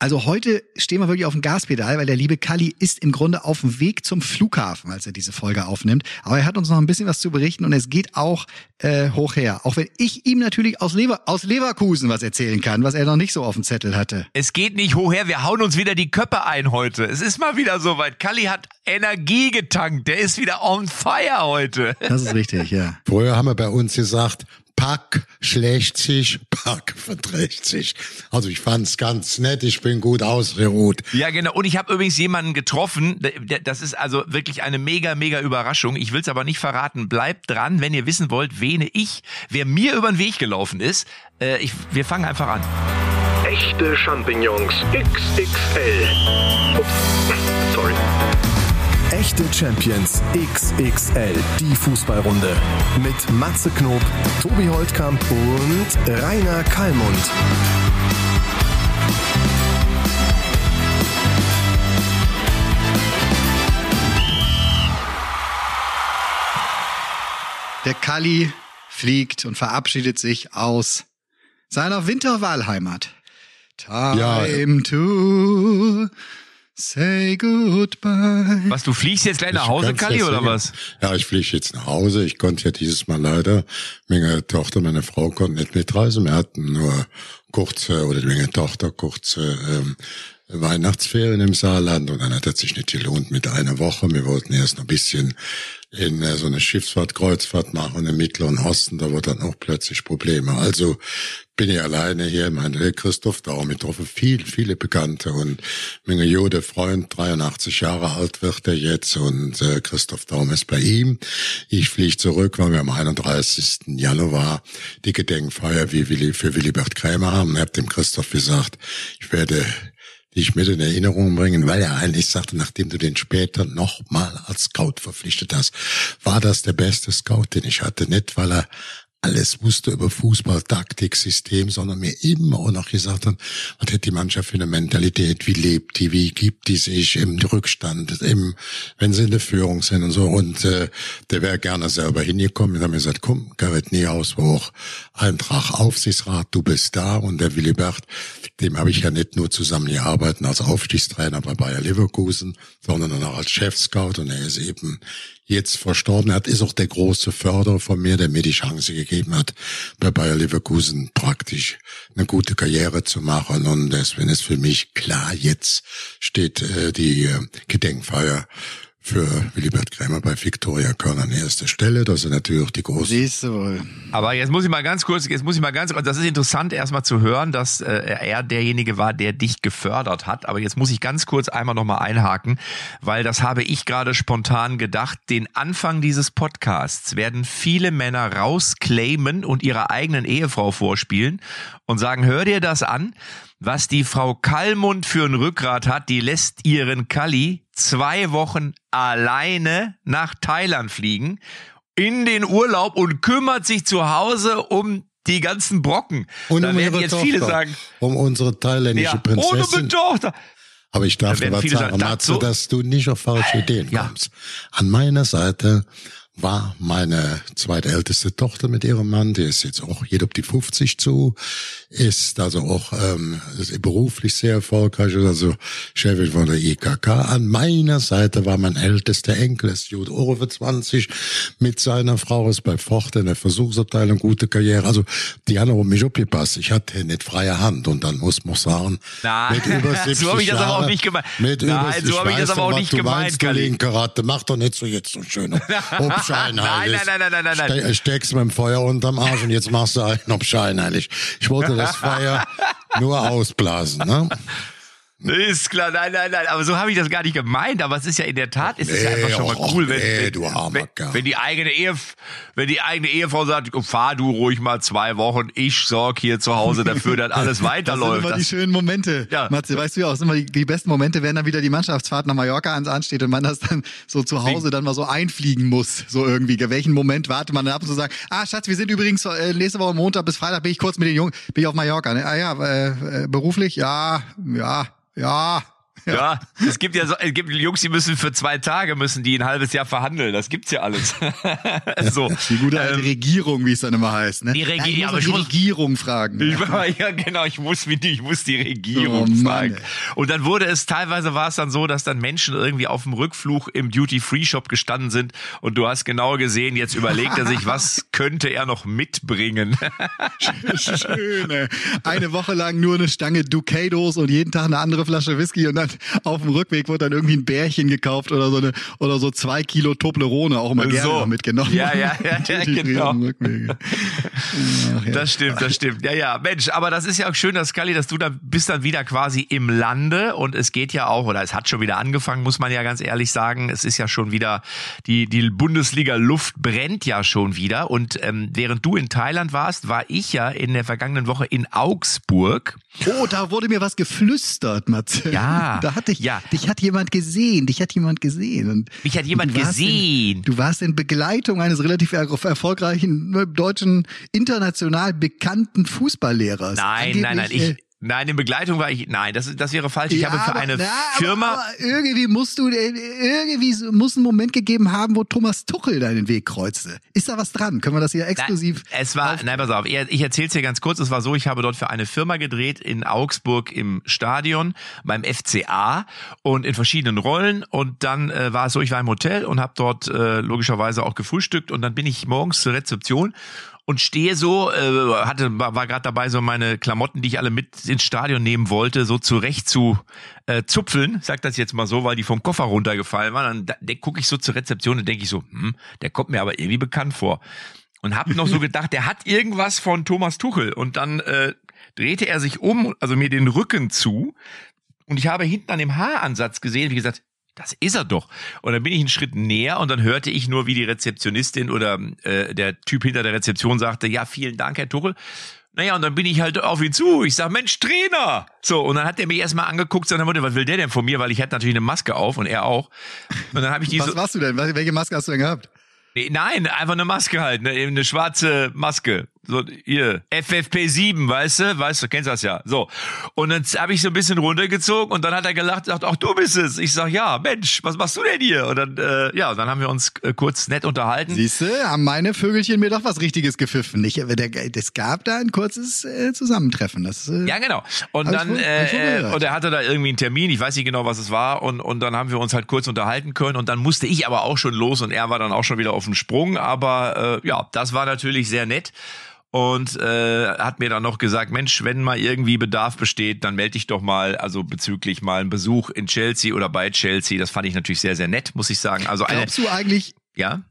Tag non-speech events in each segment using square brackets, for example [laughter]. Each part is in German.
Also heute stehen wir wirklich auf dem Gaspedal, weil der liebe Kalli ist im Grunde auf dem Weg zum Flughafen, als er diese Folge aufnimmt. Aber er hat uns noch ein bisschen was zu berichten und es geht auch äh, hoch her. Auch wenn ich ihm natürlich aus, Lever aus Leverkusen was erzählen kann, was er noch nicht so auf dem Zettel hatte. Es geht nicht hoch her, wir hauen uns wieder die Köpfe ein heute. Es ist mal wieder soweit. Kalli hat Energie getankt, der ist wieder on fire heute. Das ist richtig, ja. Früher haben wir bei uns gesagt, Pack schlägt sich, Pack verträgt sich. Also ich fand's ganz nett, ich bin gut ausgeruht. Ja, genau. Und ich habe übrigens jemanden getroffen. Das ist also wirklich eine mega, mega Überraschung. Ich will's aber nicht verraten. Bleibt dran, wenn ihr wissen wollt, wen ich, wer mir über den Weg gelaufen ist. Äh, ich, wir fangen einfach an. Echte Champignons XXL. Ups, [laughs] sorry. Echte Champions XXL, die Fußballrunde. Mit Matze Knob, Tobi Holtkamp und Rainer Kallmund. Der Kalli fliegt und verabschiedet sich aus seiner Winterwahlheimat. Time Ja. to say goodbye. Was, du fliegst jetzt gleich nach Ich Hause, Kalli, oder was? Ja, ich fliege jetzt nach Hause. Ich konnte ja dieses Mal leider, meine Tochter, meine Frau konnten nicht mitreisen. Wir hatten nur kurze, oder meine Tochter kurze ähm, Weihnachtsferien im Saarland und dann hat es sich nicht gelohnt mit einer Woche. Wir wollten erst noch ein bisschen in äh, so eine Schiffsfahrt, Kreuzfahrt machen im Mittleren Osten, da wurde dann auch plötzlich Probleme. Also bin ich alleine hier, mein Christoph Daum, ich treffe viel, viele Bekannte und mein Jode Freund, 83 Jahre alt wird er jetzt und äh, Christoph Daum ist bei ihm. Ich fliege zurück, weil wir am 31. Januar die Gedenkfeier wie Willi, für Willibert Krämer haben. Ich habe dem Christoph gesagt, ich werde dich mit in Erinnerung bringen, weil er eigentlich sagte, nachdem du den später nochmal als Scout verpflichtet hast, war das der beste Scout, den ich hatte. Nicht, weil er alles wusste über Fußball, Taktik, System, sondern mir immer auch noch gesagt hat, was hat die Mannschaft für eine Mentalität, wie lebt die, wie gibt die sich im Rückstand, im, wenn sie in der Führung sind und so. Und äh, der wäre gerne selber hingekommen. Dann haben wir gesagt, komm, Gerrit Niehaus war auch Eintrag Aufsichtsrat, du bist da. Und der Willibert, dem habe ich ja nicht nur zusammengearbeitet als Aufstiegstrainer bei Bayer Leverkusen, sondern auch als Chefscout. Und er ist eben jetzt verstorben hat, ist auch der große Förderer von mir, der mir die Chance gegeben hat, bei Bayer Leverkusen praktisch eine gute Karriere zu machen. Und deswegen ist für mich klar, jetzt steht äh, die äh, Gedenkfeier für Willibert Krämer bei Viktoria Köln an erster Stelle. Das ist natürlich die große Siehst du wohl. Aber jetzt muss ich mal ganz kurz, jetzt muss ich mal ganz kurz, das ist interessant erstmal zu hören, dass äh, er derjenige war, der dich gefördert hat. Aber jetzt muss ich ganz kurz einmal nochmal einhaken, weil das habe ich gerade spontan gedacht. Den Anfang dieses Podcasts werden viele Männer rausclaimen und ihrer eigenen Ehefrau vorspielen und sagen, hör dir das an, was die Frau Kallmund für ein Rückgrat hat, die lässt ihren Kalli zwei Wochen alleine nach Thailand fliegen in den Urlaub und kümmert sich zu Hause um die ganzen Brocken. Und da um werden ihre jetzt Tochter, viele sagen, um unsere thailändische ja, ohne Prinzessin. Tochter. Aber ich darf dir was sagen, Matze, so- dass du nicht auf falsche Ideen Ja. kommst. An meiner Seite war meine zweitälteste Tochter mit ihrem Mann, die ist jetzt auch jeder auf die 50 zu, ist also auch ähm, ist beruflich sehr erfolgreich, ist also Chefin von der IKK. An meiner Seite war mein ältester Enkel, ist Jude Orwe 20, mit seiner Frau ist bei Ford in der Versuchsabteilung, gute Karriere. Also die haben auf mich aufgepasst. Ich hatte nicht freie Hand und dann muss man sagen, Nein, mit über 70 [laughs] so habe ich das aber auch nicht gemeint. Mit Nein, über, so habe ich das aber auch nicht gemeint, Meinst, Ratte, mach doch nicht so jetzt so schön. [laughs] Ob scheinheilig. Nein, nein, nein, nein, nein, nein. Ste steckst mit dem Feuer unterm Arsch und jetzt machst du einen ob scheinheilig. Ich wollte das Feuer [laughs] nur ausblasen, ne? Ist klar, nein, nein, nein, aber so habe ich das gar nicht gemeint, aber es ist ja in der Tat, ist es ja Nee, einfach schon mal cool, wenn, nee, wenn, wenn, Kerl. wenn die eigene Ehe, wenn die eigene Ehefrau sagt, fahr du ruhig mal zwei Wochen, ich sorg hier zu Hause dafür, dass [laughs] alles Das sind weiterläuft. immer die Das, schönen Momente. Ja. Matze, weißt du ja auch, sind immer die, die besten Momente, wenn dann wieder die Mannschaftsfahrt nach Mallorca ans ansteht und man das dann so zu Hause dann mal so einfliegen muss, so irgendwie. Welchen Moment wartet man dann ab und so sagt, ah Schatz, wir sind übrigens äh, nächste Woche Montag bis Freitag bin ich kurz mit den Jungen, bin ich auf Mallorca. Ne? Ah ja, äh, äh, beruflich? Ja, ja, ja. Ja, es gibt ja so, es gibt Jungs, die müssen für zwei Tage müssen die ein halbes Jahr verhandeln. Das gibt's ja alles. [laughs] so. Die gute alte Ähm, Regierung, wie es dann immer heißt. Ne? die Regi- ja, ich muss aber ich die muss- Regierung fragen. Ich war, [laughs] ja, genau, ich muss, ich muss die Regierung Oh Mann, fragen. ey. Und dann wurde es, teilweise war es dann so, dass dann Menschen irgendwie auf dem Rückflug im Duty-Free-Shop gestanden sind und du hast genau gesehen, jetzt überlegt er sich, was [laughs] könnte er noch mitbringen. Schön, ey. Eine Woche lang nur eine Stange Ducados und jeden Tag eine andere Flasche Whisky und dann auf dem Rückweg wurde dann irgendwie ein Bärchen gekauft oder so eine oder so zwei Kilo Toblerone auch immer gerne So. mitgenommen. Ja, ja, ja, [laughs] ja, genau. Ach, ja. Das stimmt, das stimmt. Ja, ja, Mensch, aber das ist ja auch schön, dass Scully, dass du dann bist dann wieder quasi im Lande und es geht ja auch, oder es hat schon wieder angefangen, muss man ja ganz ehrlich sagen. Es ist ja schon wieder, die, die Bundesliga-Luft brennt ja schon wieder. Und ähm, während du in Thailand warst, war ich ja in der vergangenen Woche in Augsburg. Oh, da wurde mir was geflüstert, Matze. Ja, Da hat dich, ja. dich hat jemand gesehen, dich hat jemand gesehen. Und Mich hat jemand du gesehen. In, du warst in Begleitung eines relativ er erfolgreichen äh, deutschen, international bekannten Fußballlehrers. Nein, nein, nein, Angeblich, ich, nein, in Begleitung war ich, nein, das, das wäre falsch. Ich Ja, habe für aber- eine Firma, Aber, aber irgendwie musst du, äh, irgendwie muss ein Moment gegeben haben, wo Thomas Tuchel deinen Weg kreuzte. Ist da was dran? Können wir das hier exklusiv? Nein, es war, nein, pass auf, ich ich erzähl's dir ganz kurz. Es war so, ich habe dort für eine Firma gedreht in Augsburg im Stadion beim FCA und in verschiedenen Rollen. Und dann äh, war es so, ich war im Hotel und habe dort äh, logischerweise auch gefrühstückt und dann bin ich morgens zur Rezeption und stehe so, äh, hatte war, war gerade dabei, so meine Klamotten, die ich alle mit ins Stadion nehmen wollte, so zurecht zu äh, zupfeln. Ich Sag das jetzt mal so, weil die vom Koffer runtergefallen waren. Dann da, gucke ich so zur Rezeption und denke ich so, hm, der kommt mir aber irgendwie bekannt vor und hab noch so [laughs] gedacht, der hat irgendwas von Thomas Tuchel und dann äh, drehte er sich um, also mir den Rücken zu und ich habe hinten an dem Haaransatz gesehen, wie gesagt, das ist er doch. Und dann bin ich einen Schritt näher und dann hörte ich nur, wie die Rezeptionistin oder äh, der Typ hinter der Rezeption sagte, ja, vielen Dank, Herr Tuchel. Naja, und dann bin ich halt auf ihn zu. Ich sag, Mensch, Trainer! So, und dann hat er mich erstmal angeguckt, so, und dann wurde, was will der denn von mir? Weil ich hatte natürlich eine Maske auf und er auch. Und dann habe ich die so, was warst du denn? Welche Maske hast du denn gehabt? Nein, einfach eine Maske halt, ne, eine schwarze Maske. So, hier, FFP7, weißt du? Weißt du, kennst das ja. So. Und dann habe ich so ein bisschen runtergezogen und dann hat er gelacht, sagt, ach, du bist es. Ich sag, ja, Mensch, was machst du denn hier? Und dann, äh, ja, dann haben wir uns äh, kurz nett unterhalten. Siehst du, haben meine Vögelchen mir doch was Richtiges gepfiffen. Ich, es gab da ein kurzes äh, Zusammentreffen. Das, äh, Ja, genau. Und dann, wohl- äh, und er hatte da irgendwie einen Termin, ich weiß nicht genau, was es war, und, und dann haben wir uns halt kurz unterhalten können und dann musste ich aber auch schon los und er war dann auch schon wieder auf dem Sprung, aber äh, ja, das war natürlich sehr nett. Und äh, hat mir dann noch gesagt, Mensch, wenn mal irgendwie Bedarf besteht, dann melde dich doch mal, also bezüglich mal einen Besuch in Chelsea oder bei Chelsea. Das fand ich natürlich sehr, sehr nett, muss ich sagen. Also eine, Glaubst du eigentlich, ja,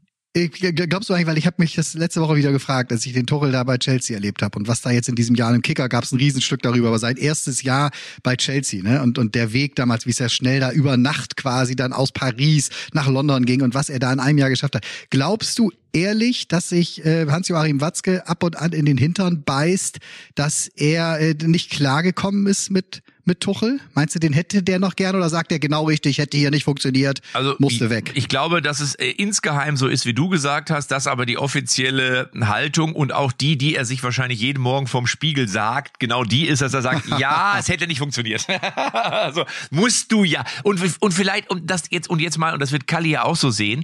glaubst du eigentlich, weil ich habe mich das letzte Woche wieder gefragt, als ich den Tuchel da bei Chelsea erlebt habe und was da jetzt in diesem Jahr im Kicker gab es ein Riesenstück darüber, aber sein erstes Jahr bei Chelsea, ne? Und und der Weg damals, wie es ja schnell da über Nacht quasi dann aus Paris nach London ging und was er da in einem Jahr geschafft hat. Glaubst du ehrlich, dass sich äh, Hans-Joachim Watzke ab und an in den Hintern beißt, dass er äh, nicht klargekommen ist mit mit Tuchel? Meinst du, den hätte der noch gern oder sagt er genau richtig, hätte hier nicht funktioniert, Also musste ich, weg? Ich glaube, dass es äh, insgeheim so ist, wie du gesagt hast, dass aber die offizielle Haltung und auch die, die er sich wahrscheinlich jeden Morgen vom Spiegel sagt, genau die ist, dass er sagt, [laughs] ja, es hätte nicht funktioniert. [laughs] also musst du ja. Und, und vielleicht, und das jetzt, und jetzt mal, und das wird Kalli ja auch so sehen,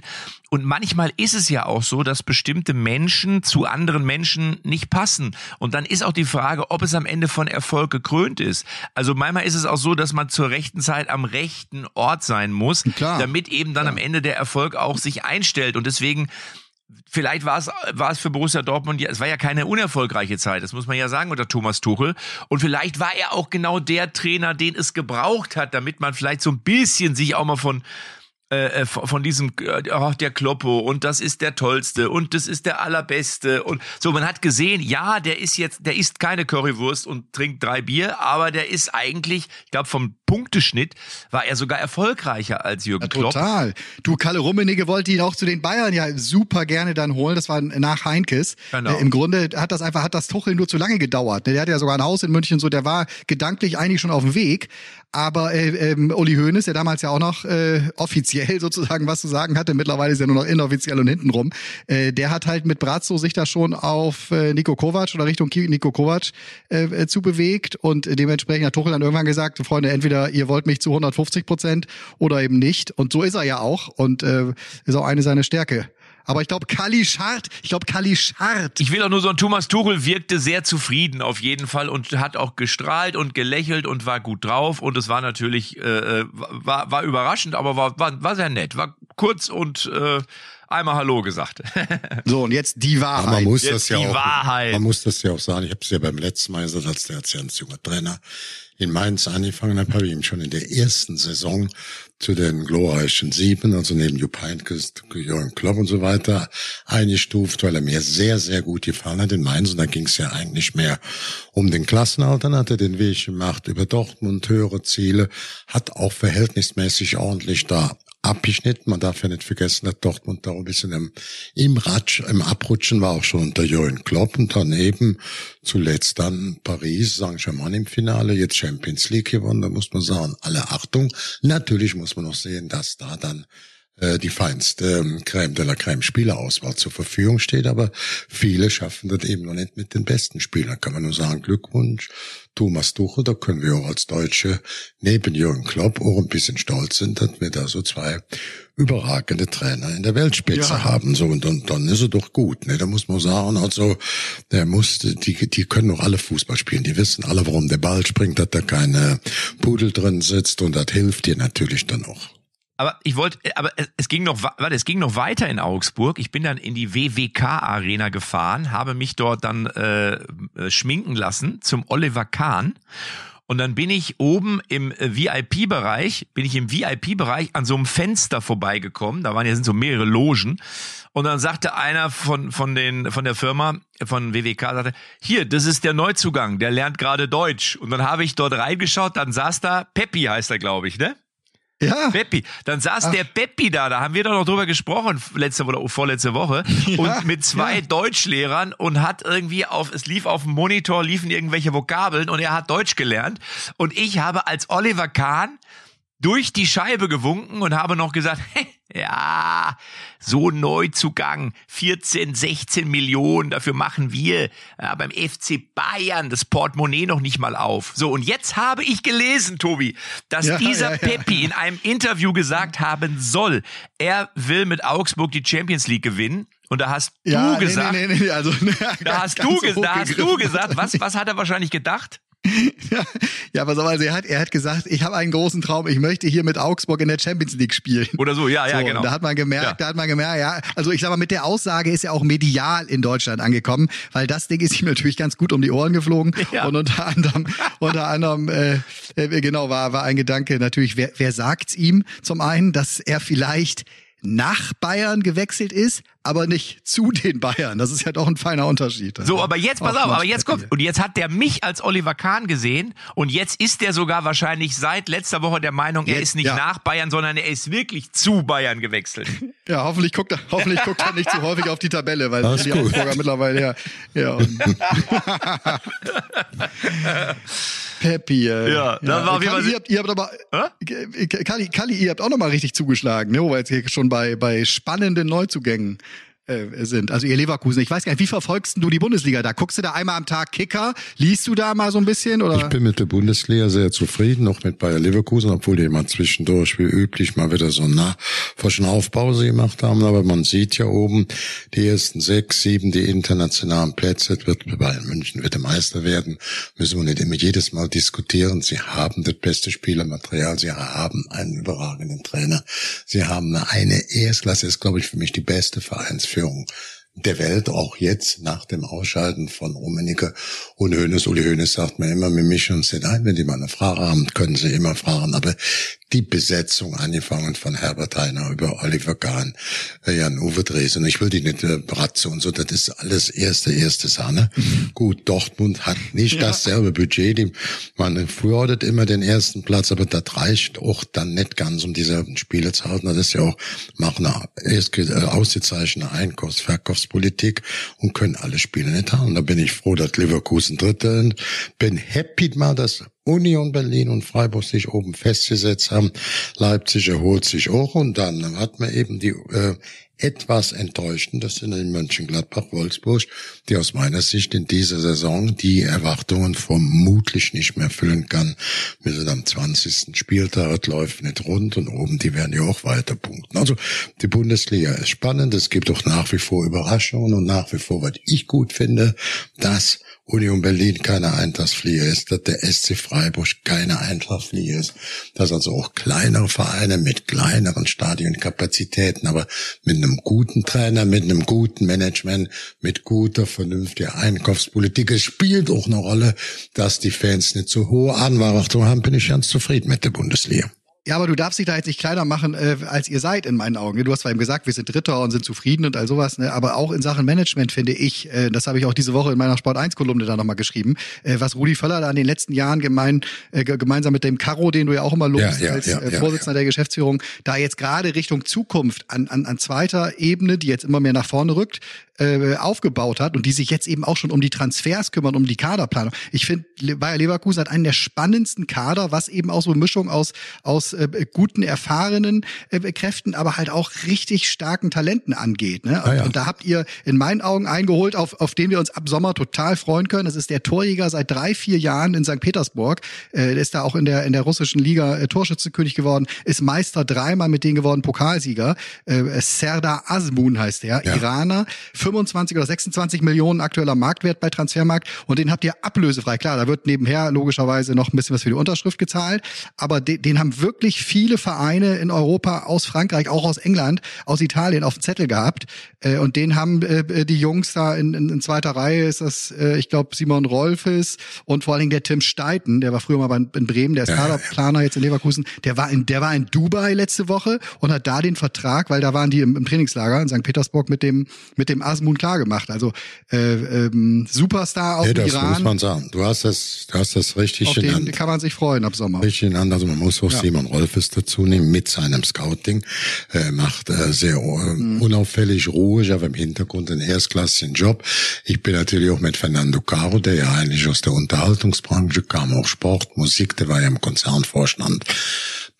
und manchmal ist es ja auch so, dass bestimmte Menschen zu anderen Menschen nicht passen. Und dann ist auch die Frage, ob es am Ende von Erfolg gekrönt ist. Also manchmal ist es auch so, dass man zur rechten Zeit am rechten Ort sein muss, Klar. damit eben dann am Ende der Erfolg auch sich einstellt. Und deswegen Vielleicht war es, war es für Borussia Dortmund, ja, es war ja keine unerfolgreiche Zeit, das muss man ja sagen unter Thomas Tuchel. Und vielleicht war er auch genau der Trainer, den es gebraucht hat, damit man vielleicht so ein bisschen sich auch mal von, äh, äh, von diesem, ach, der Kloppo und das ist der Tollste und das ist der Allerbeste und so, man hat gesehen, ja, der ist jetzt, der isst keine Currywurst und trinkt drei Bier, aber der ist eigentlich, ich glaube vom Punkteschnitt war er sogar erfolgreicher als Jürgen Ja, Klopp. total. Du, Kalle Rummenigge wollte ihn auch zu den Bayern ja super gerne dann holen. Das war nach Heinkes. Genau. Äh, Im Grunde hat das einfach, hat das Tuchel nur zu lange gedauert. Der hatte ja sogar ein Haus in München, so der war gedanklich eigentlich schon auf dem Weg. Aber äh, ähm, Uli Hoeneß, der damals ja auch noch äh, offiziell offiziell sozusagen was zu sagen hatte. Mittlerweile ist er nur noch inoffiziell und hintenrum. Äh, der hat halt mit Brazzo sich da schon auf äh, Nico Kovac oder Richtung Nico Kovac äh, äh, zu bewegt und dementsprechend hat Tuchel dann irgendwann gesagt, Freunde, entweder ihr wollt mich zu 150 Prozent oder eben nicht. Und so ist er ja auch und äh, ist auch eine seiner Stärke. Aber ich glaube, Kali Schart, ich glaube, Kali Schart. Ich will auch nur so, Thomas Tuchel wirkte sehr zufrieden auf jeden Fall und hat auch gestrahlt und gelächelt und war gut drauf und es war natürlich, äh, äh war, war überraschend, aber war, war, war sehr nett. War kurz und äh, einmal Hallo gesagt. [laughs] so, und jetzt die Wahrheit. Aber man muss jetzt das ja die auch, Wahrheit. man muss das ja auch sagen. Ich habe es ja beim letzten Mal gesagt, als der ganz junger Trainer in Mainz angefangen habe, habe ich ihn schon in der ersten Saison zu den glorreichen Sieben, also neben Jupp Heynckes, Jürgen Klopp und so weiter, eingestuft, weil er mir sehr, sehr gut gefallen hat in Mainz. Und da ging es ja eigentlich mehr um den Klassenhalt. Dann hat er den Weg gemacht über Dortmund, höhere Ziele, hat auch verhältnismäßig ordentlich da abgeschnitten. Man darf ja nicht vergessen, dass Dortmund da ein bisschen im, im Ratsch, im Abrutschen war auch schon unter Jürgen Klopp und daneben zuletzt dann Paris, Saint-Germain im Finale, jetzt Champions League gewonnen. Da muss man sagen, alle Achtung. Natürlich muss man noch sehen, dass da dann äh, die feinste ähm, Crème de la Crème Spielerauswahl zur Verfügung steht, aber viele schaffen das eben noch nicht mit den besten Spielern. Kann man nur sagen, Glückwunsch, Thomas Tuchel, da können wir auch als Deutsche neben Jürgen Klopp auch ein bisschen stolz sind, dass wir da so zwei überragende Trainer in der Weltspitze ja. haben. So, und dann, dann ist er doch gut. Ne? Da muss man sagen, also, der muss, die, die können doch alle Fußball spielen. Die wissen alle, warum der Ball springt, dass da keine Pudel drin sitzt und das hilft dir natürlich dann auch. Aber ich wollte, aber es ging noch, warte, es ging noch weiter in Augsburg. Ich bin dann in die WWK Arena gefahren, habe mich dort dann äh schminken lassen zum Oliver Kahn. Und dann bin ich oben im äh, VIP-Bereich, bin ich im VIP-Bereich an so einem Fenster vorbeigekommen. Da waren ja sind so mehrere Logen. Und dann sagte einer von, von den, von der Firma, von WWK, sagte, hier, das ist der Neuzugang, der lernt gerade Deutsch. Und dann habe ich dort reingeschaut, dann saß da, Peppi heißt er, glaube ich, ne? Ja. Peppi. Dann saß Ach. der Peppi da, da haben wir doch noch drüber gesprochen, letzte oder vorletzte Woche. [laughs] Ja, und mit zwei ja. Deutschlehrern und hat irgendwie auf, es lief auf dem Monitor, liefen irgendwelche Vokabeln und er hat Deutsch gelernt. Und ich habe als Oliver Kahn durch die Scheibe gewunken und habe noch gesagt, [laughs] ja, so Neuzugang, 14, 16 Millionen, dafür machen wir äh, beim FC Bayern das Portemonnaie noch nicht mal auf. So, und jetzt habe ich gelesen, Tobi, dass ja, dieser ja, ja. Peppi in einem Interview gesagt haben soll, er will mit Augsburg die Champions League gewinnen. Und da hast du gesagt, da hast du gesagt, was, was hat er wahrscheinlich gedacht? [laughs] ja, pass auf, also er hat, er hat gesagt, ich habe einen großen Traum, ich möchte hier mit Augsburg in der Champions League spielen. Oder so, ja, ja, so, genau. Da hat man gemerkt, ja. da hat man gemerkt, ja, also ich sag mal, mit der Aussage ist er auch medial in Deutschland angekommen, weil das Ding ist ihm natürlich ganz gut um die Ohren geflogen. [laughs] Ja. Und unter anderem, unter anderem, äh, äh, genau, war, war ein Gedanke natürlich, wer, wer sagt's ihm? Zum einen, dass er vielleicht nach Bayern gewechselt ist, aber nicht zu den Bayern. Das ist ja doch ein feiner Unterschied. So, aber jetzt, pass auf, aber jetzt kommt, und jetzt hat der mich als Oliver Kahn gesehen und jetzt ist der sogar wahrscheinlich seit letzter Woche der Meinung, er ist nicht ja. nach Bayern, sondern er ist wirklich zu Bayern gewechselt. [laughs] Ja, hoffentlich guckt er, hoffentlich guckt er nicht zu häufig auf die Tabelle, weil das die Augsburger mittlerweile ja, ja. [laughs] [laughs] Peppi. Äh, ja, ja. war Kalli, ihr habt, ihr habt aber, äh, Kalli, Kalli, ihr habt auch nochmal richtig zugeschlagen, ne, wo wir jetzt hier schon bei, bei spannenden Neuzugängen äh, sind. Also ihr Leverkusen. Ich weiß gar nicht, wie verfolgst du die Bundesliga da? Guckst du da einmal am Tag Kicker? Liest du da mal so ein bisschen? Oder? Ich bin mit der Bundesliga sehr zufrieden, auch mit Bayer Leverkusen, obwohl die mal zwischendurch wie üblich mal wieder so eine Aufpause gemacht haben. Aber man sieht ja oben die ersten sechs, sieben, die internationalen Plätze. Wird Bayern München wird der Meister werden. Müssen wir nicht immer jedes Mal diskutieren. Sie haben das beste Spielermaterial. Sie haben einen überragenden Trainer. Sie haben eine Erstklasse, ist glaube ich für mich die beste Vereins Führung der Welt, auch jetzt nach dem Ausschalten von Rummenigge und Hönes. Uli Hönes sagt mir immer, wir mischen uns nicht ein. Wenn die mal eine Frage haben, können sie immer fragen. Aber die Besetzung, angefangen von Herbert Heiner über Oliver Kahn, äh, Jan-Uwe Dres, und ich will die nicht äh, Bratze und so, das ist alles erste, erste Sahne. Mhm. Gut, Dortmund hat nicht ja. dasselbe Budget, die, man fordert immer den ersten Platz, aber das reicht auch dann nicht ganz, um dieselben Spiele zu halten. Das ist ja auch, machen eine äh, ausgezeichnete Einkaufs-, Verkaufspolitik und können alle Spiele nicht haben. Da bin ich froh, dass Leverkusen dritte bin happy mal, dass Union Berlin und Freiburg sich oben festgesetzt haben. Leipzig erholt sich auch und dann hat man eben die äh, etwas enttäuschend, das sind in Mönchengladbach, Wolfsburg, die aus meiner Sicht in dieser Saison die Erwartungen vermutlich nicht mehr erfüllen kann. Wir sind am 20. Spieltag, läuft nicht rund und oben, die werden ja auch weiter punkten. Also die Bundesliga ist spannend, es gibt auch nach wie vor Überraschungen und nach wie vor, was ich gut finde, dass Union Berlin keine Eintrachtflieger ist, dass der SC Freiburg keine Eintrachtflieger ist, dass also auch kleinere Vereine mit kleineren Stadionkapazitäten, aber mit einem guten Trainer, mit einem guten Management, mit guter, vernünftiger Einkaufspolitik. Es spielt auch eine Rolle, dass die Fans nicht so hohe Anwartung haben, bin ich ganz zufrieden mit der Bundesliga. Ja, aber du darfst dich da jetzt nicht kleiner machen, äh, als ihr seid in meinen Augen. Du hast zwar eben gesagt, wir sind Dritter und sind zufrieden und all sowas, ne? aber auch in Sachen Management finde ich, äh, das habe ich auch diese Woche in meiner Sport 1 Kolumne da nochmal geschrieben, äh, was Rudi Völler da in den letzten Jahren gemein, äh, gemeinsam mit dem Caro, den du ja auch immer lobst Ja, ja, als ja, äh, Vorsitzender der Geschäftsführung, da jetzt gerade Richtung Zukunft an, an, an zweiter Ebene, die jetzt immer mehr nach vorne rückt, äh, aufgebaut hat und die sich jetzt eben auch schon um die Transfers kümmern, um die Kaderplanung. Ich finde, Bayer Leverkusen hat einen der spannendsten Kader, was eben auch so eine Mischung aus, aus äh, guten, erfahrenen äh, Kräften, aber halt auch richtig starken Talenten angeht. Ne? Und, Ah, ja. und da habt ihr in meinen Augen eingeholt, auf, auf den wir uns ab Sommer total freuen können. Das ist der Torjäger seit drei, vier Jahren in St. Petersburg. Äh, der ist da auch in der, in der russischen Liga äh, Torschützekönig geworden, ist Meister dreimal mit denen geworden, Pokalsieger. Äh, Serdar Azmoun heißt der, Ja. Iraner. 25 oder 26 Millionen aktueller Marktwert bei Transfermarkt und den habt ihr ablösefrei. Klar, da wird nebenher logischerweise noch ein bisschen was für die Unterschrift gezahlt, aber den, den haben wirklich viele Vereine in Europa aus Frankreich, auch aus England, aus Italien auf dem Zettel gehabt äh, und den haben äh, die Jungs da in, in, in zweiter Reihe ist das, äh, ich glaube, Simon Rolfes und vor allen Dingen der Tim Steiten, der war früher mal in Bremen, der ist Kaderplaner jetzt in Leverkusen, der war in, der war in Dubai letzte Woche und hat da den Vertrag, weil da waren die im, im Trainingslager in St. Petersburg mit dem mit dem Asmun klar gemacht. Also äh, ähm, Superstar aus dem das Iran, muss man sagen. Du hast das, du hast das richtig auf den genannt. kann man sich freuen ab Sommer. Richtig genannt. Also man muss auch Ja. Simon Rolfes dazu nehmen mit seinem Scouting. Er macht äh, sehr äh, Mhm. unauffällig, ruhig, aber im Hintergrund einen erstklassigen Job. Ich bin natürlich auch mit Fernando Caro, der ja eigentlich aus der Unterhaltungsbranche kam, auch Sport, Musik, der war ja im Konzernvorstand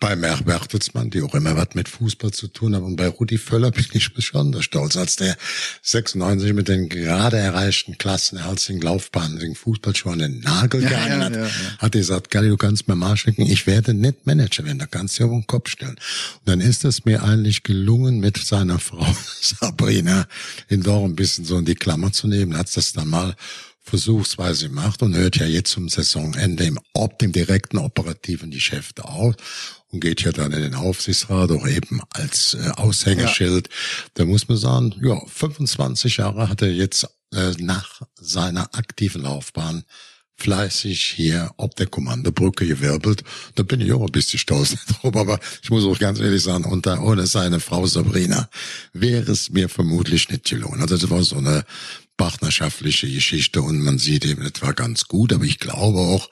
bei Merck Bertelsmann, die auch immer was mit Fußball zu tun haben. Und bei Rudi Völler bin ich besonders stolz, als der 96 mit den gerade erreichten Klassen herzlichen Laufbahnen wegen Fußballschuhen den Nagel Ja, gehangen ja, hat, ja, hat er gesagt, Galli, du kannst mir mal schicken, ich werde nicht Manager werden, da kannst du auf den Kopf stellen. Und dann ist es mir eigentlich gelungen, mit seiner Frau [laughs] Sabrina in Dorf ein bisschen so in die Klammer zu nehmen, hat das dann mal versuchsweise gemacht und hört ja jetzt zum Saisonende im, ob dem direkten operativen Geschäft auf und geht ja dann in den Aufsichtsrat auch eben als äh, Aushängeschild. Da muss man sagen, ja, 25 Jahre hat er jetzt äh, nach seiner aktiven Laufbahn fleißig hier ob der Kommandobrücke gewirbelt. Da bin ich auch ein bisschen stolz [laughs] drauf, aber ich muss auch ganz ehrlich sagen, unter, ohne seine Frau Sabrina wäre es mir vermutlich nicht gelungen. Also das war so eine partnerschaftliche Geschichte und man sieht eben etwa ganz gut, aber ich glaube auch,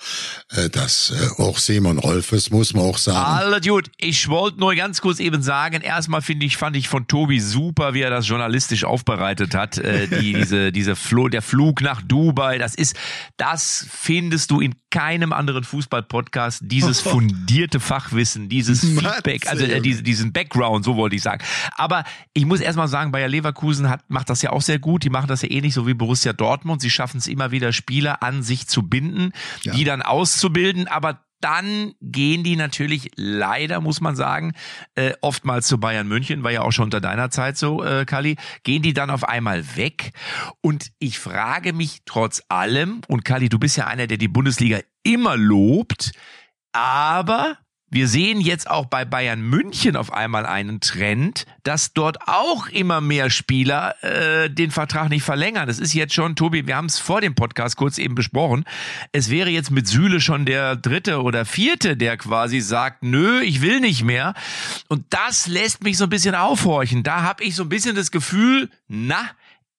äh, dass äh, auch Simon Rolfes, muss man auch sagen, Alles gut. Ich wollte nur ganz kurz eben sagen, erstmal finde ich, fand ich von Tobi super, wie er das journalistisch aufbereitet hat. Äh, die, [laughs] diese, diese Flo, der Flug nach Dubai, das ist, das findest du in keinem anderen Fußball-Podcast. Dieses [laughs] fundierte Fachwissen, dieses Feedback, also äh, diese, diesen Background, so wollte ich sagen. Aber ich muss erstmal sagen, Bayer Leverkusen hat, macht das ja auch sehr gut. Die machen das ja ähnlich so wie Borussia Dortmund. Sie schaffen es immer wieder, Spieler an sich zu binden, Ja. die dann auszubilden, aber dann gehen die natürlich leider, muss man sagen, äh, oftmals zu Bayern München, war ja auch schon unter deiner Zeit so, äh, Kali, gehen die dann auf einmal weg. Und ich frage mich trotz allem, und Kali, du bist ja einer, der die Bundesliga immer lobt, aber wir sehen jetzt auch bei Bayern München auf einmal einen Trend, dass dort auch immer mehr Spieler äh, den Vertrag nicht verlängern. Das ist jetzt schon, Tobi, wir haben es vor dem Podcast kurz eben besprochen. Es wäre jetzt mit Süle schon der dritte oder vierte, der quasi sagt, nö, ich will nicht mehr. Und das lässt mich so ein bisschen aufhorchen. Da habe ich so ein bisschen das Gefühl, na,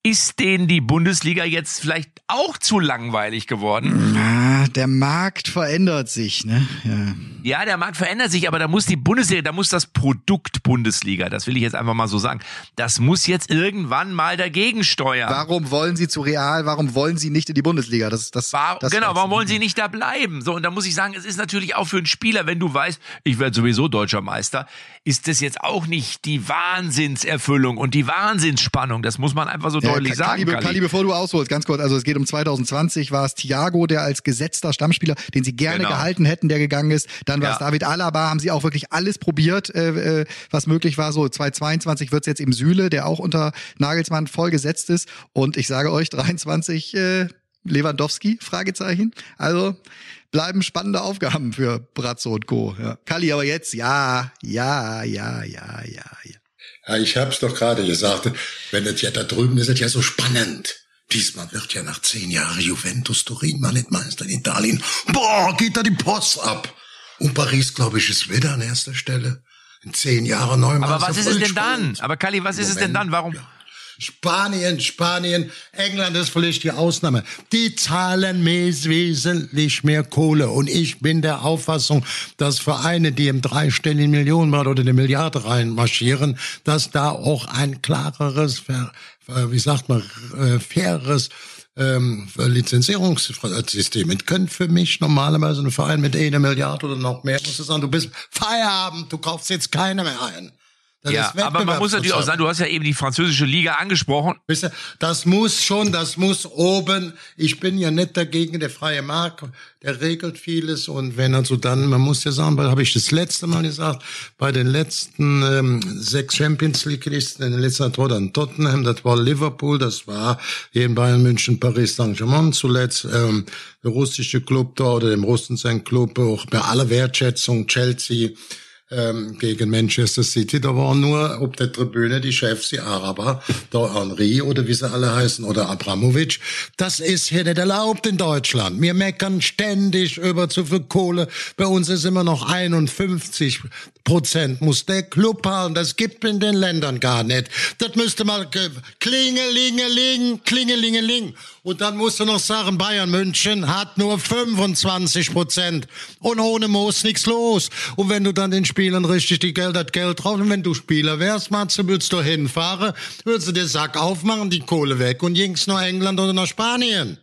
ist denen die Bundesliga jetzt vielleicht auch zu langweilig geworden? Der Markt verändert sich, ne? Ja. Ja, der Markt verändert sich, aber da muss die Bundesliga, da muss das Produkt Bundesliga, das will ich jetzt einfach mal so sagen, das muss jetzt irgendwann mal dagegen steuern. Warum wollen Sie zu Real? Warum wollen Sie nicht in die Bundesliga? Das, das, War, das genau, warum wollen sie nicht da bleiben? So, und da muss ich sagen, es ist natürlich auch für einen Spieler, wenn du weißt, ich werde sowieso deutscher Meister, ist das jetzt auch nicht die Wahnsinnserfüllung und die Wahnsinnsspannung. Das muss man einfach so Ja, deutlich Ka- sagen. Kali, Kali. Kali, bevor du ausholst, ganz kurz. Also es geht um 2020, war es Thiago, der als gesetzter Stammspieler, den sie gerne Genau. gehalten hätten, der gegangen ist. Dann war es Ja. David Alaba, haben sie auch wirklich alles probiert, äh, äh, was möglich war. So 2022 wird's jetzt eben Süle, der auch unter Nagelsmann voll gesetzt ist. Und ich sage euch, 23 äh, Lewandowski, Fragezeichen. Also bleiben spannende Aufgaben für Brazzo und Co. Ja. Kali, aber jetzt, ja, ja, ja, ja, ja, ja. Ja, ich hab's doch gerade gesagt. Wenn es ja da drüben ist, es ja so spannend. Diesmal wird ja nach zehn Jahren Juventus Turin mal nicht Meister in Italien. Boah, geht da die Post ab. Und Paris, glaube ich, ist wieder an erster Stelle. In zehn Jahren Neumeister. Aber was ist es denn dann? Aber Kali, was ist es denn Moment, dann? Warum? ja. Spanien, Spanien, England ist vielleicht die Ausnahme. Die zahlen wesentlich mehr Kohle. Und ich bin der Auffassung, dass Vereine, die im dreistelligen Millionenbereich oder eine Milliarde reinmarschieren, dass da auch ein klareres, wie sagt man, äh, faireres ähm, Lizenzierungssystem. Es können für mich normalerweise ein Verein mit einer Milliarde oder noch mehr, muss sagen, du bist Feierabend, du kaufst jetzt keine mehr ein. Das Ja, aber man muss natürlich auch sagen, du hast ja eben die französische Liga angesprochen. Das muss schon, das muss oben. Ich bin ja nicht dagegen, der freie Markt, der regelt vieles. Und wenn also dann, man muss ja sagen, weil habe ich das letzte Mal gesagt, bei den letzten ähm, sechs Champions League-Listen, in den letzten Tor dann Tottenham, das war Liverpool, das war eben Bayern München, Paris Saint-Germain zuletzt, ähm, der russische Club da oder dem Russen sein Club, auch bei aller Wertschätzung, Chelsea, ähm, gegen Manchester City, da waren nur auf der Tribüne die Chefs, die Araber, der Henri oder wie sie alle heißen, oder Abramovic. Das ist hier nicht erlaubt in Deutschland. Wir meckern ständig über zu viel Kohle. Bei uns ist immer noch 51 Prozent muss der Club haben. Das gibt in den Ländern gar nicht. Das müsste mal ge- klingelingeling, klingelingeling. Und dann musst du noch sagen, Bayern München hat nur 25 Prozent. Und ohne Moos nichts los. Und wenn du dann den Spielern richtig die Geld, das Geld drauf, und wenn du Spieler wärst, Matze, würdest du hinfahren, würdest du den Sack aufmachen, die Kohle weg und jings nach England oder nach Spanien.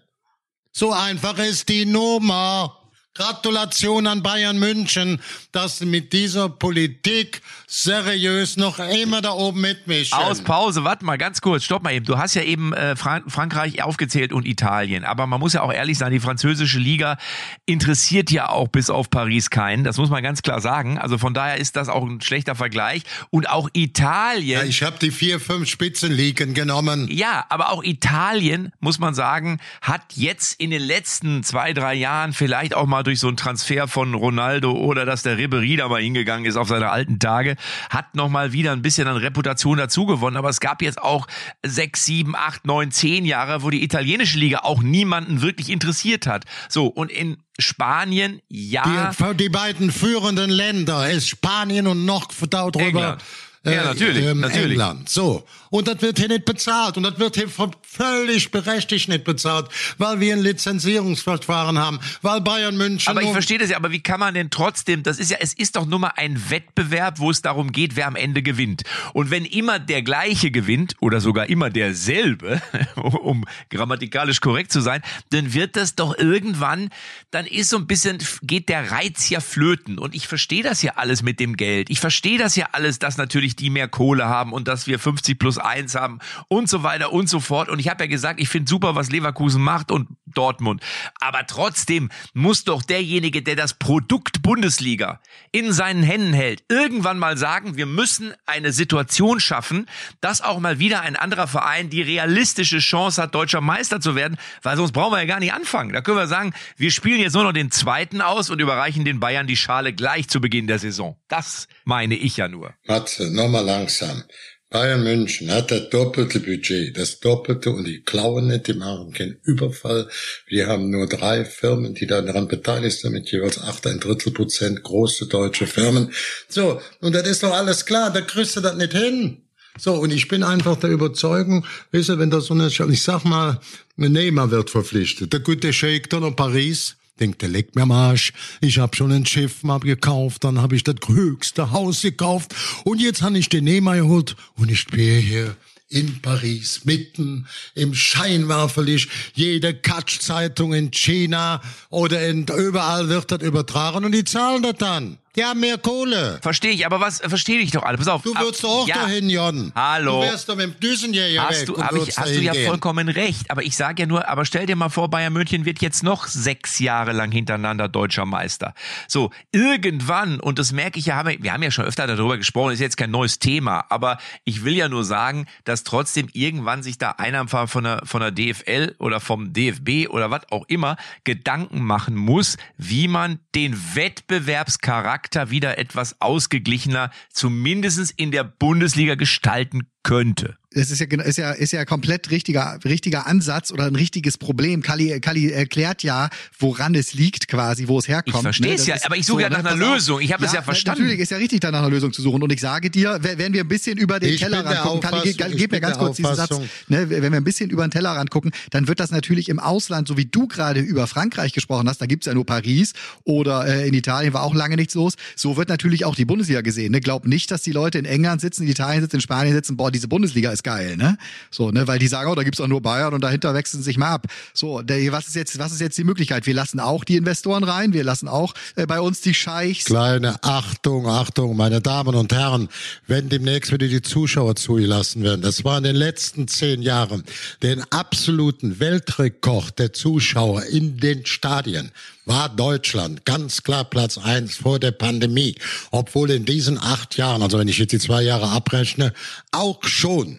So einfach ist die Nummer. Gratulation an Bayern München, dass sie mit dieser Politik seriös noch immer da oben mitmischen. Aus Pause, warte mal, ganz kurz, stopp mal eben. Du hast ja eben äh, Fran Frankreich aufgezählt und Italien. Aber man muss ja auch ehrlich sein, die französische Liga interessiert ja auch bis auf Paris keinen. Das muss man ganz klar sagen. Also von daher ist das auch ein schlechter Vergleich. Und auch Italien. Ja, ich habe die vier, fünf Spitzenligen genommen. Ja, aber auch Italien, muss man sagen, hat jetzt in den letzten zwei, drei Jahren vielleicht auch mal durch so einen Transfer von Ronaldo oder dass der Ribery da mal hingegangen ist auf seine alten Tage, hat noch mal wieder ein bisschen an Reputation dazugewonnen. Aber es gab jetzt auch sechs, sieben, acht, neun, zehn Jahre, wo die italienische Liga auch niemanden wirklich interessiert hat. So, und in Spanien, ja. Die, die beiden führenden Länder ist Spanien und noch darüber. England. Ja, natürlich, natürlich. England. So. Und das wird hier nicht bezahlt. Und das wird hier völlig berechtigt nicht bezahlt, weil wir ein Lizenzierungsverfahren haben, weil Bayern München. Aber ich verstehe das ja, aber wie kann man denn trotzdem, das ist ja, es ist doch nur mal ein Wettbewerb, wo es darum geht, wer am Ende gewinnt. Und wenn immer der gleiche gewinnt oder sogar immer derselbe, [laughs] um grammatikalisch korrekt zu sein, dann wird das doch irgendwann, dann ist so ein bisschen, geht der Reiz ja flöten. Und ich verstehe das ja alles mit dem Geld. Ich verstehe das ja alles, dass natürlich die mehr Kohle haben und dass wir 50 plus 1 haben und so weiter und so fort. Und ich habe ja gesagt, ich finde super, was Leverkusen macht und Dortmund. Aber trotzdem muss doch derjenige, der das Produkt Bundesliga in seinen Händen hält, irgendwann mal sagen, wir müssen eine Situation schaffen, dass auch mal wieder ein anderer Verein die realistische Chance hat, deutscher Meister zu werden, weil sonst brauchen wir ja gar nicht anfangen. Da können wir sagen, wir spielen jetzt nur noch den zweiten aus und überreichen den Bayern die Schale gleich zu Beginn der Saison. Das meine ich ja nur. Matze, nochmal langsam. Bayern München hat das doppelte Budget, das doppelte und die klauen nicht, die machen keinen Überfall. Wir haben nur drei Firmen, die daran beteiligt sind, mit jeweils acht, ein Drittel Prozent große deutsche Firmen. So, und das ist doch alles klar, da kriegst du das nicht hin. So, und ich bin einfach der Überzeugung, weißt du, wenn da so eine, ich sag mal, Neymar wird verpflichtet, der gute Sheikh da in Paris, Denkt, der leckt mir am Arsch. Ich hab schon ein Schiff mal gekauft, dann hab ich das höchste Haus gekauft und jetzt han ich den Nehmer geholt und ich bin hier in Paris, mitten im Scheinwerferlicht. Jede Katsch-Zeitung in China oder in, überall wird das übertragen und die zahlen das dann. Haben mehr Kohle. Verstehe ich, aber was verstehe ich doch alle. Pass auf. Du würdest doch auch ja, dahin, Jon. Hallo. Du wärst doch mit dem Düsenjäger Hast weg du, und ich, hast du ja gehen. vollkommen recht. Aber ich sage ja nur, aber stell dir mal vor, Bayern München wird jetzt noch sechs Jahre lang hintereinander deutscher Meister. So, irgendwann, und das merke ich ja, haben wir, wir haben ja schon öfter darüber gesprochen, ist jetzt kein neues Thema, aber ich will ja nur sagen, dass trotzdem irgendwann sich da einer von der, von der DFL oder vom DFB oder was auch immer Gedanken machen muss, wie man den Wettbewerbscharakter wieder etwas ausgeglichener, zumindestens in der Bundesliga gestalten könnte. Es ist ja, genau- ist ja, ist ja komplett richtiger, richtiger Ansatz oder ein richtiges Problem. Kali, Kali erklärt ja, woran es liegt quasi, wo es herkommt. Ich verstehe ne? es Das ja, aber ich suche ja nach ne? einer Pass auf. Lösung. Ich habe es ja verstanden. Natürlich ist ja richtig, da nach einer Lösung zu suchen. Und ich sage dir, wenn wir ein bisschen über den Ich Tellerrand gucken, Kali, ge- gib mir ganz kurz diesen Satz. Ne, wenn wir ein bisschen über den Tellerrand gucken, dann wird das natürlich im Ausland, so wie du gerade über Frankreich gesprochen hast, da gibt's ja nur Paris oder äh, in Italien war auch lange nichts los. So wird natürlich auch die Bundesliga gesehen. Ne? Glaub nicht, dass die Leute in England sitzen, in Italien sitzen, in Spanien sitzen, boah, diese Bundesliga ist geil, ne? So, ne, weil die sagen, oh, da gibt's auch nur Bayern und dahinter wechseln sich mal ab. So, der, was ist jetzt, was ist jetzt die Möglichkeit? Wir lassen auch die Investoren rein, wir lassen auch äh, bei uns die Scheichs. Kleine Achtung, Achtung, meine Damen und Herren, wenn demnächst wieder die Zuschauer zugelassen werden. Das war in den letzten zehn Jahren den absoluten Weltrekord der Zuschauer in den Stadien war Deutschland ganz klar Platz eins vor der Pandemie. Obwohl in diesen acht Jahren, also wenn ich jetzt die zwei Jahre abrechne, auch schon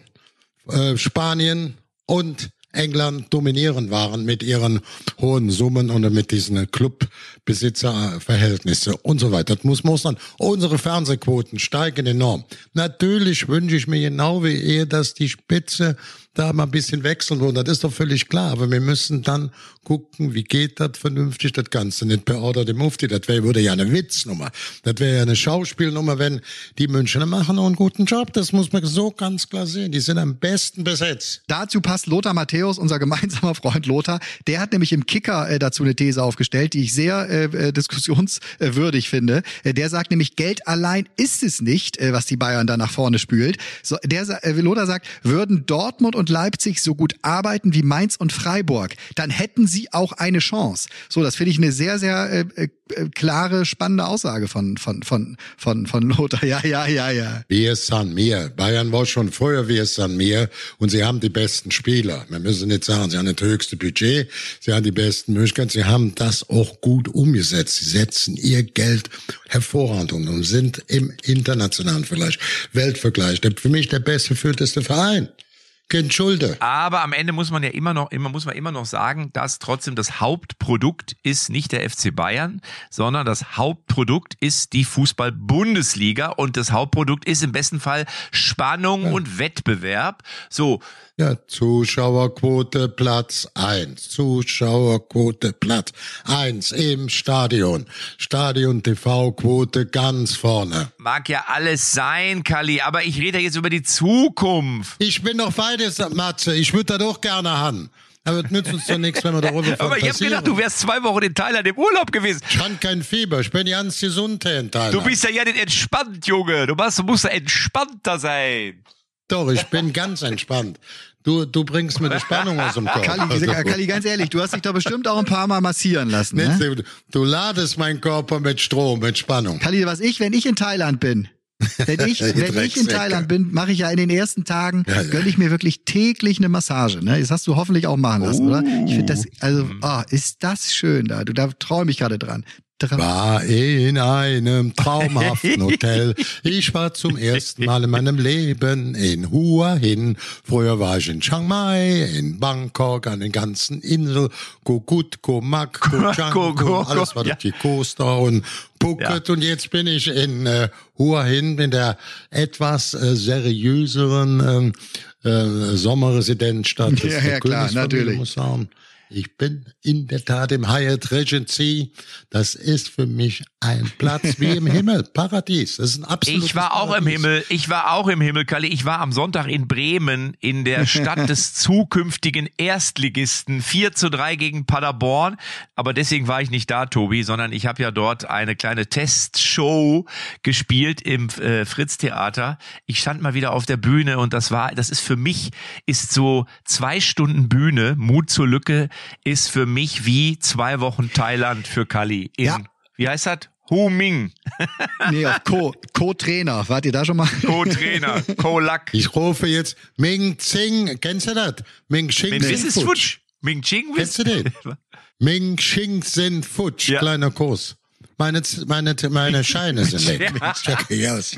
äh, Spanien und England dominieren waren mit ihren hohen Summen und mit diesen Clubbesitzerverhältnisse und so weiter. Das muss, dann. Unsere Fernsehquoten steigen enorm. Natürlich wünsche ich mir genau wie ihr, dass die Spitze da mal ein bisschen wechseln wird. Das ist doch völlig klar. Aber wir müssen dann gucken, wie geht das vernünftig, das Ganze. Nicht per Order dem Mufti. Das wäre, würde ja eine Witznummer. Das wäre ja eine Schauspielnummer, wenn die Münchner machen noch einen guten Job. Das muss man so ganz klar sehen. Die sind am besten besetzt. Dazu passt Lothar Matthäus, unser gemeinsamer Freund Lothar. Der hat nämlich im Kicker äh, dazu eine These aufgestellt, die ich sehr äh, äh, diskussionswürdig finde. Äh, der sagt nämlich, Geld allein ist es nicht, äh, was die Bayern da nach vorne spült. So, der, äh, Lothar sagt, würden Dortmund und Leipzig so gut arbeiten wie Mainz und Freiburg, dann hätten sie auch eine Chance. So, das finde ich eine sehr, sehr äh, äh, äh, klare, spannende Aussage von, von, von, von, von Lothar. Ja, ja, ja, ja. Wir sind mir. Bayern war schon früher wir sind mir und sie haben die besten Spieler. Wir müssen nicht sagen, sie haben das höchste Budget, sie haben die besten Möglichkeiten, sie haben das auch gut umgesetzt. Sie setzen ihr Geld hervorragend um und sind im internationalen Vergleich, Weltvergleich, der, für mich der bestgeführteste Verein. Kein Schulde. Aber am Ende muss man ja immer noch, immer muss man immer noch sagen, dass trotzdem das Hauptprodukt ist nicht der FC Bayern, sondern das Hauptprodukt ist die Fußball-Bundesliga und das Hauptprodukt ist im besten Fall Spannung und Wettbewerb. So, Ja, Zuschauerquote Platz eins. Zuschauerquote Platz eins im Stadion. Stadion TV-Quote ganz vorne. mag ja alles sein, Kali, aber ich rede jetzt über die Zukunft. Ich bin doch beides, Matze. Ich würde da doch gerne haben. Aber es nützt uns doch nichts, wenn wir darüber Aber ich habe gedacht, du wärst zwei Wochen in Thailand im Urlaub gewesen. Ich habe kein Fieber. Ich bin ganz gesund hier in Thailand. Du bist ja ja nicht entspannt, Junge. Du musst, du musst ja entspannter sein. Doch, ich bin ganz entspannt. Du, du bringst mir die Spannung aus dem Kopf. Kali, Also, äh, Kali, ganz ehrlich, du hast dich da bestimmt auch ein paar Mal massieren lassen. Ne? du, du ladest meinen Körper mit Strom, mit Spannung. Kali, was ich, wenn ich in Thailand bin, wenn ich, [laughs] wenn ich in. Thailand bin, mache ich ja in den ersten Tagen, Ja, ja. gönne ich mir wirklich täglich eine Massage. Ne? Das hast du hoffentlich auch machen lassen, oder? Ich finde das, also, oh, ist das schön da. Du, da träume ich gerade dran. War in einem traumhaften [laughs] Hotel. Ich war zum ersten Mal in meinem Leben in Hua Hin. Früher war ich in Chiang Mai, in Bangkok, an den ganzen Inseln. Kokut, [laughs] Komak, Kochang, Ko- alles war durch die Coaster und Phuket. Und jetzt bin ich in äh, Hua Hin, in der etwas äh, seriöseren ähm, äh, Sommerresidenzstadt. Ja, ja, klar, natürlich. Muss sagen. Ich bin in der Tat im Hyatt Regency. Das ist für mich ein Platz wie im [laughs] Himmel, Paradies. Das ist ein absolutes Ich war auch im Paradies. Himmel, ich war auch im Himmel, Kalli. Ich war am Sonntag in Bremen, in der Stadt [laughs] des zukünftigen Erstligisten. 4 zu 3 gegen Paderborn. Aber deswegen war ich nicht da, Tobi, sondern ich habe ja dort eine kleine Testshow gespielt im äh, Fritz-Theater. Ich stand mal wieder auf der Bühne und das war, das ist für mich, ist so zwei Stunden Bühne, Mut zur Lücke, ist für mich wie zwei Wochen Thailand für Kalli. In, Ja. Wie heißt das? Hu Ming. [laughs] Nee, auf Co- Co-Trainer. Wart ihr da schon mal? Co-Trainer, Co-Lack. Ich rufe jetzt Ming Tsing. Kennst du das? Ming Xing Mrs. Futsch. Ming Ching Kennst du den? [laughs] Ming Xing Sin Futsch. Ja. Kleiner Kurs. Meine, meine, meine Scheine sind weg. Check ich aus.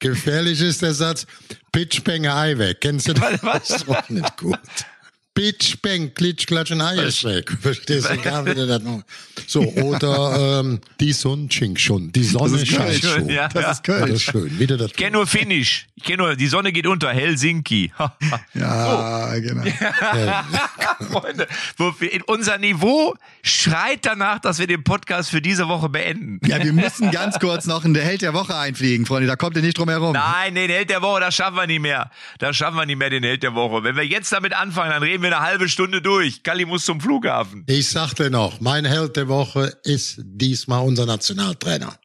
Gefährlich ist der Satz, Pitch, Bang, weg. Kennst du das? Was? Das auch nicht gut. Pitch, Bang, Klitsch, Klatsch und Ei ist weg. Verstehst du [laughs] gar wieder das noch? So, oder ähm, die Sonne schink schon. Die Sonne scheint schon. Ja, Das ja. ist Köln. Das ist schön. Wieder das. Ich kenne nur Finnisch. Ich kenne nur, die Sonne geht unter, Helsinki. [laughs] Ja, genau. [laughs] Freunde, wo wir, in unser Niveau schreit danach, dass wir den Podcast für diese Woche beenden. Ja, wir müssen ganz kurz noch in der Held der Woche einfliegen, Freunde. Da kommt ihr nicht drum herum. Nein, den Held der Woche, das schaffen wir nicht mehr. Das schaffen wir nicht mehr, den Held der Woche. Wenn wir jetzt damit anfangen, dann reden wir eine halbe Stunde durch. Kalli muss zum Flughafen. Ich sagte noch, mein Held der Woche ist diesmal unser Nationaltrainer.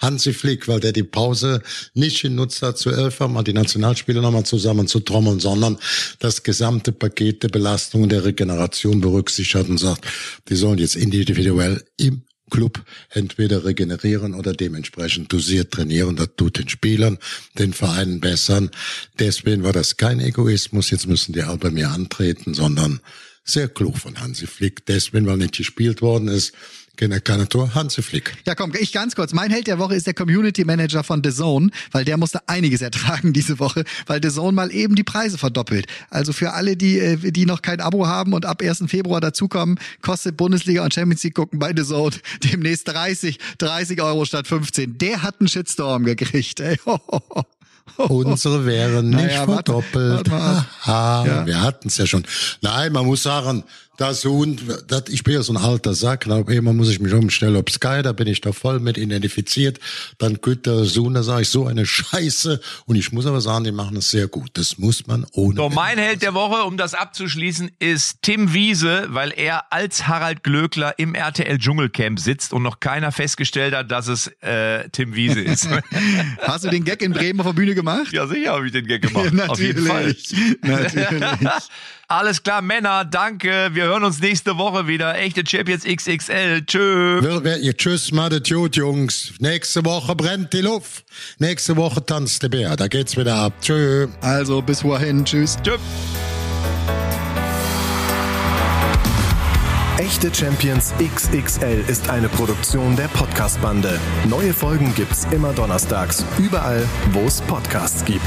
Hansi Flick, weil der die Pause nicht genutzt hat, zu elf mal die Nationalspieler nochmal zusammen zu trommeln, sondern das gesamte Paket der Belastung der Regeneration berücksichtigt und sagt, die sollen jetzt individuell im Club entweder regenerieren oder dementsprechend dosiert trainieren. Das tut den Spielern, den Vereinen bessern. Deswegen war das kein Egoismus. Jetzt müssen die alle bei mir antreten, sondern sehr klug von Hansi Flick. Deswegen, weil nicht gespielt worden ist, keine, keine Tor, Hansi Flick. Ja, komm, ich ganz kurz. Mein Held der Woche ist der Community Manager von The Zone, weil der musste einiges ertragen [laughs] diese Woche, weil The Zone mal eben die Preise verdoppelt. Also für alle, die, äh, die noch kein Abo haben und ab 1. Februar dazukommen, kostet Bundesliga und Champions League gucken bei The Zone [laughs] demnächst 30, 30 Euro statt 15. Der hat einen Shitstorm gekriegt, ey. [laughs] Unsere wären nicht Naja, warte, verdoppelt. warte ab. Haha, Ja. Wir hatten es ja schon. Nein, man muss sagen, das Hund, das, ich bin ja so ein alter Sack, da immer muss ich mich umstellen auf Sky, da bin ich da voll mit identifiziert. Dann geht der Sohn, da sage ich so eine Scheiße. Und ich muss aber sagen, die machen es sehr gut. Das muss man ohne. So, mein Held der Woche, um das abzuschließen, ist Tim Wiese, weil er als Harald Glöckler im RTL Dschungelcamp sitzt und noch keiner festgestellt hat, dass es äh, Tim Wiese ist. [laughs] Hast du den Gag in Bremen auf der Bühne gemacht? ja, sicher habe ich den Gag gemacht. Ja, [laughs] Auf jeden Fall. Natürlich. [laughs] Alles klar, Männer, danke. Wir hören uns nächste Woche wieder. Echte Champions XXL. Tschö. Wer- wer- ihr Tschüss, madet gut, Jungs. Nächste Woche brennt die Luft. Nächste Woche tanzt der Bär. Da geht's wieder ab. Tschö. Also bis wohin. Tschüss. Tschö. Echte Champions XXL ist eine Produktion der Podcast-Bande. Neue Folgen gibt's immer donnerstags, überall, wo es Podcasts gibt.